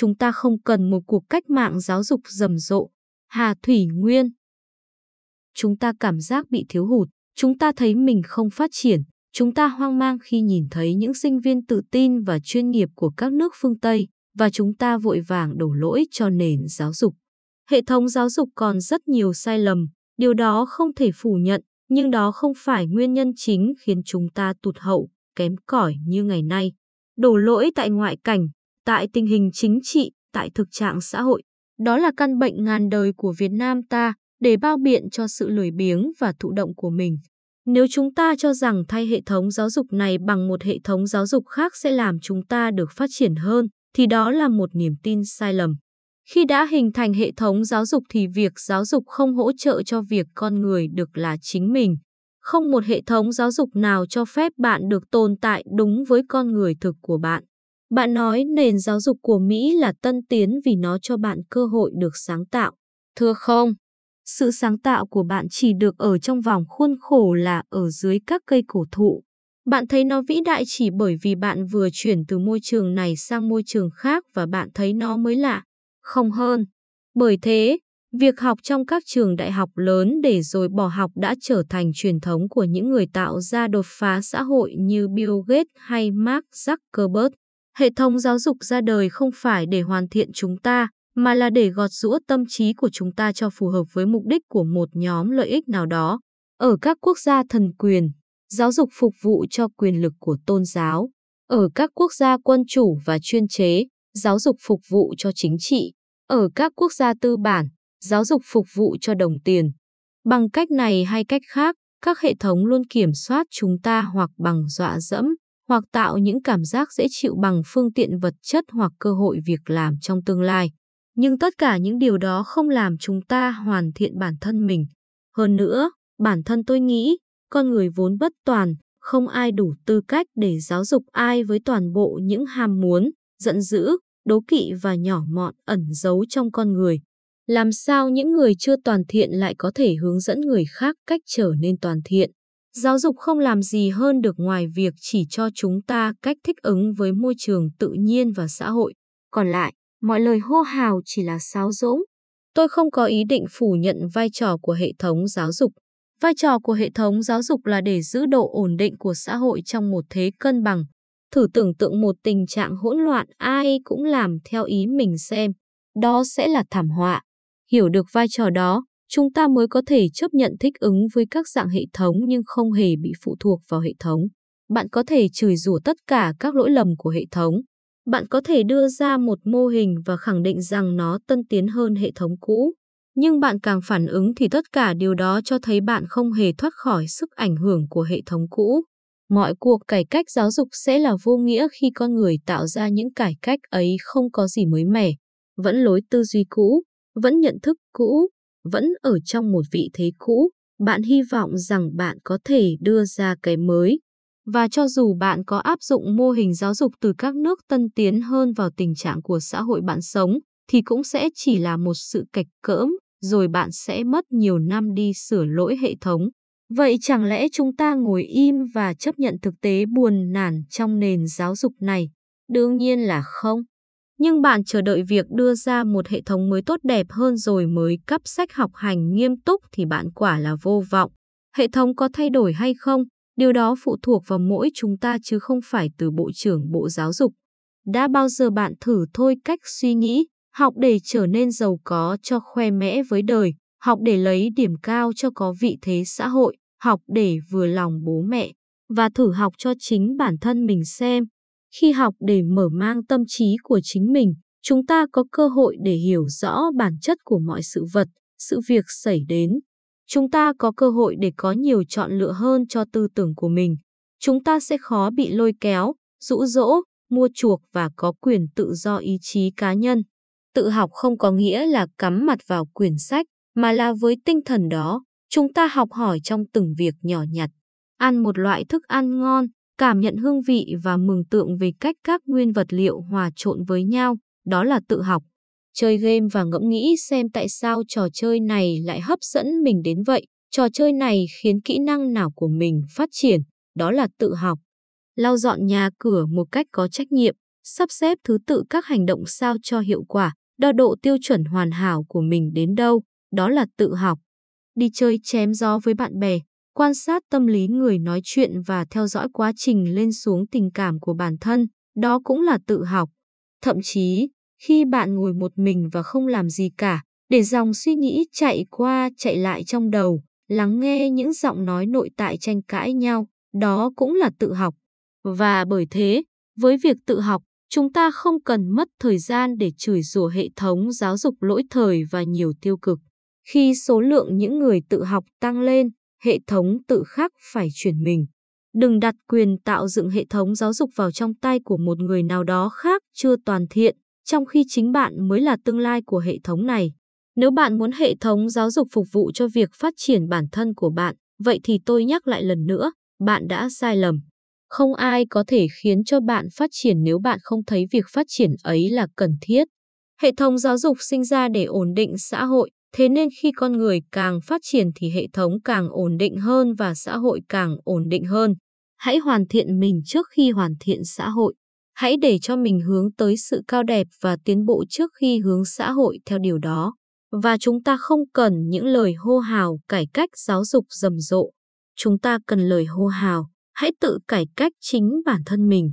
chúng ta không cần một cuộc cách mạng giáo dục rầm rộ. Hà Thủy Nguyên Chúng ta cảm giác bị thiếu hụt, chúng ta thấy mình không phát triển, chúng ta hoang mang khi nhìn thấy những sinh viên tự tin và chuyên nghiệp của các nước phương Tây, và chúng ta vội vàng đổ lỗi cho nền giáo dục. Hệ thống giáo dục còn rất nhiều sai lầm, điều đó không thể phủ nhận, nhưng đó không phải nguyên nhân chính khiến chúng ta tụt hậu, kém cỏi như ngày nay. Đổ lỗi tại ngoại cảnh, tại tình hình chính trị, tại thực trạng xã hội. Đó là căn bệnh ngàn đời của Việt Nam ta để bao biện cho sự lười biếng và thụ động của mình. Nếu chúng ta cho rằng thay hệ thống giáo dục này bằng một hệ thống giáo dục khác sẽ làm chúng ta được phát triển hơn, thì đó là một niềm tin sai lầm. Khi đã hình thành hệ thống giáo dục thì việc giáo dục không hỗ trợ cho việc con người được là chính mình. Không một hệ thống giáo dục nào cho phép bạn được tồn tại đúng với con người thực của bạn. Bạn nói nền giáo dục của Mỹ là tân tiến vì nó cho bạn cơ hội được sáng tạo. Thưa không, sự sáng tạo của bạn chỉ được ở trong vòng khuôn khổ là ở dưới các cây cổ thụ. Bạn thấy nó vĩ đại chỉ bởi vì bạn vừa chuyển từ môi trường này sang môi trường khác và bạn thấy nó mới lạ, không hơn. Bởi thế, việc học trong các trường đại học lớn để rồi bỏ học đã trở thành truyền thống của những người tạo ra đột phá xã hội như Bill Gates hay Mark Zuckerberg. Hệ thống giáo dục ra đời không phải để hoàn thiện chúng ta, mà là để gọt rũa tâm trí của chúng ta cho phù hợp với mục đích của một nhóm lợi ích nào đó. Ở các quốc gia thần quyền, giáo dục phục vụ cho quyền lực của tôn giáo. Ở các quốc gia quân chủ và chuyên chế, giáo dục phục vụ cho chính trị. Ở các quốc gia tư bản, giáo dục phục vụ cho đồng tiền. Bằng cách này hay cách khác, các hệ thống luôn kiểm soát chúng ta hoặc bằng dọa dẫm, hoặc tạo những cảm giác dễ chịu bằng phương tiện vật chất hoặc cơ hội việc làm trong tương lai. Nhưng tất cả những điều đó không làm chúng ta hoàn thiện bản thân mình. Hơn nữa, bản thân tôi nghĩ, con người vốn bất toàn, không ai đủ tư cách để giáo dục ai với toàn bộ những ham muốn, giận dữ, đố kỵ và nhỏ mọn ẩn giấu trong con người. Làm sao những người chưa toàn thiện lại có thể hướng dẫn người khác cách trở nên toàn thiện? Giáo dục không làm gì hơn được ngoài việc chỉ cho chúng ta cách thích ứng với môi trường tự nhiên và xã hội. Còn lại, mọi lời hô hào chỉ là sáo rỗng. Tôi không có ý định phủ nhận vai trò của hệ thống giáo dục. Vai trò của hệ thống giáo dục là để giữ độ ổn định của xã hội trong một thế cân bằng. Thử tưởng tượng một tình trạng hỗn loạn ai cũng làm theo ý mình xem. Đó sẽ là thảm họa. Hiểu được vai trò đó, chúng ta mới có thể chấp nhận thích ứng với các dạng hệ thống nhưng không hề bị phụ thuộc vào hệ thống. Bạn có thể chửi rủa tất cả các lỗi lầm của hệ thống, bạn có thể đưa ra một mô hình và khẳng định rằng nó tân tiến hơn hệ thống cũ. Nhưng bạn càng phản ứng thì tất cả điều đó cho thấy bạn không hề thoát khỏi sức ảnh hưởng của hệ thống cũ. Mọi cuộc cải cách giáo dục sẽ là vô nghĩa khi con người tạo ra những cải cách ấy không có gì mới mẻ, vẫn lối tư duy cũ, vẫn nhận thức cũ, vẫn ở trong một vị thế cũ. Bạn hy vọng rằng bạn có thể đưa ra cái mới, và cho dù bạn có áp dụng mô hình giáo dục từ các nước tân tiến hơn vào tình trạng của xã hội bạn sống, thì cũng sẽ chỉ là một sự cạch cỡm, rồi bạn sẽ mất nhiều năm đi sửa lỗi hệ thống. Vậy chẳng lẽ chúng ta ngồi im và chấp nhận thực tế buồn nản trong nền giáo dục này? Đương nhiên là không. Nhưng bạn chờ đợi việc đưa ra một hệ thống mới tốt đẹp hơn rồi mới cấp sách học hành nghiêm túc thì bạn quả là vô vọng. Hệ thống có thay đổi hay không, Điều đó phụ thuộc vào mỗi chúng ta chứ không phải từ Bộ trưởng Bộ Giáo dục. Đã bao giờ bạn thử thôi cách suy nghĩ, học để trở nên giàu có cho khoe mẽ với đời, học để lấy điểm cao cho có vị thế xã hội, học để vừa lòng bố mẹ, và thử học cho chính bản thân mình xem. Khi học để mở mang tâm trí của chính mình, chúng ta có cơ hội để hiểu rõ bản chất của mọi sự vật, sự việc xảy đến chúng ta có cơ hội để có nhiều chọn lựa hơn cho tư tưởng của mình. Chúng ta sẽ khó bị lôi kéo, rũ rỗ, mua chuộc và có quyền tự do ý chí cá nhân. Tự học không có nghĩa là cắm mặt vào quyển sách, mà là với tinh thần đó, chúng ta học hỏi trong từng việc nhỏ nhặt. Ăn một loại thức ăn ngon, cảm nhận hương vị và mường tượng về cách các nguyên vật liệu hòa trộn với nhau, đó là tự học chơi game và ngẫm nghĩ xem tại sao trò chơi này lại hấp dẫn mình đến vậy. Trò chơi này khiến kỹ năng nào của mình phát triển, đó là tự học. Lau dọn nhà cửa một cách có trách nhiệm, sắp xếp thứ tự các hành động sao cho hiệu quả, đo độ tiêu chuẩn hoàn hảo của mình đến đâu, đó là tự học. Đi chơi chém gió với bạn bè, quan sát tâm lý người nói chuyện và theo dõi quá trình lên xuống tình cảm của bản thân, đó cũng là tự học. Thậm chí, khi bạn ngồi một mình và không làm gì cả, để dòng suy nghĩ chạy qua chạy lại trong đầu, lắng nghe những giọng nói nội tại tranh cãi nhau, đó cũng là tự học. Và bởi thế, với việc tự học, chúng ta không cần mất thời gian để chửi rủa hệ thống giáo dục lỗi thời và nhiều tiêu cực. Khi số lượng những người tự học tăng lên, hệ thống tự khắc phải chuyển mình. Đừng đặt quyền tạo dựng hệ thống giáo dục vào trong tay của một người nào đó khác chưa toàn thiện, trong khi chính bạn mới là tương lai của hệ thống này. Nếu bạn muốn hệ thống giáo dục phục vụ cho việc phát triển bản thân của bạn, vậy thì tôi nhắc lại lần nữa, bạn đã sai lầm. Không ai có thể khiến cho bạn phát triển nếu bạn không thấy việc phát triển ấy là cần thiết. Hệ thống giáo dục sinh ra để ổn định xã hội, thế nên khi con người càng phát triển thì hệ thống càng ổn định hơn và xã hội càng ổn định hơn. Hãy hoàn thiện mình trước khi hoàn thiện xã hội. Hãy để cho mình hướng tới sự cao đẹp và tiến bộ trước khi hướng xã hội theo điều đó. Và chúng ta không cần những lời hô hào cải cách giáo dục rầm rộ. Chúng ta cần lời hô hào, hãy tự cải cách chính bản thân mình.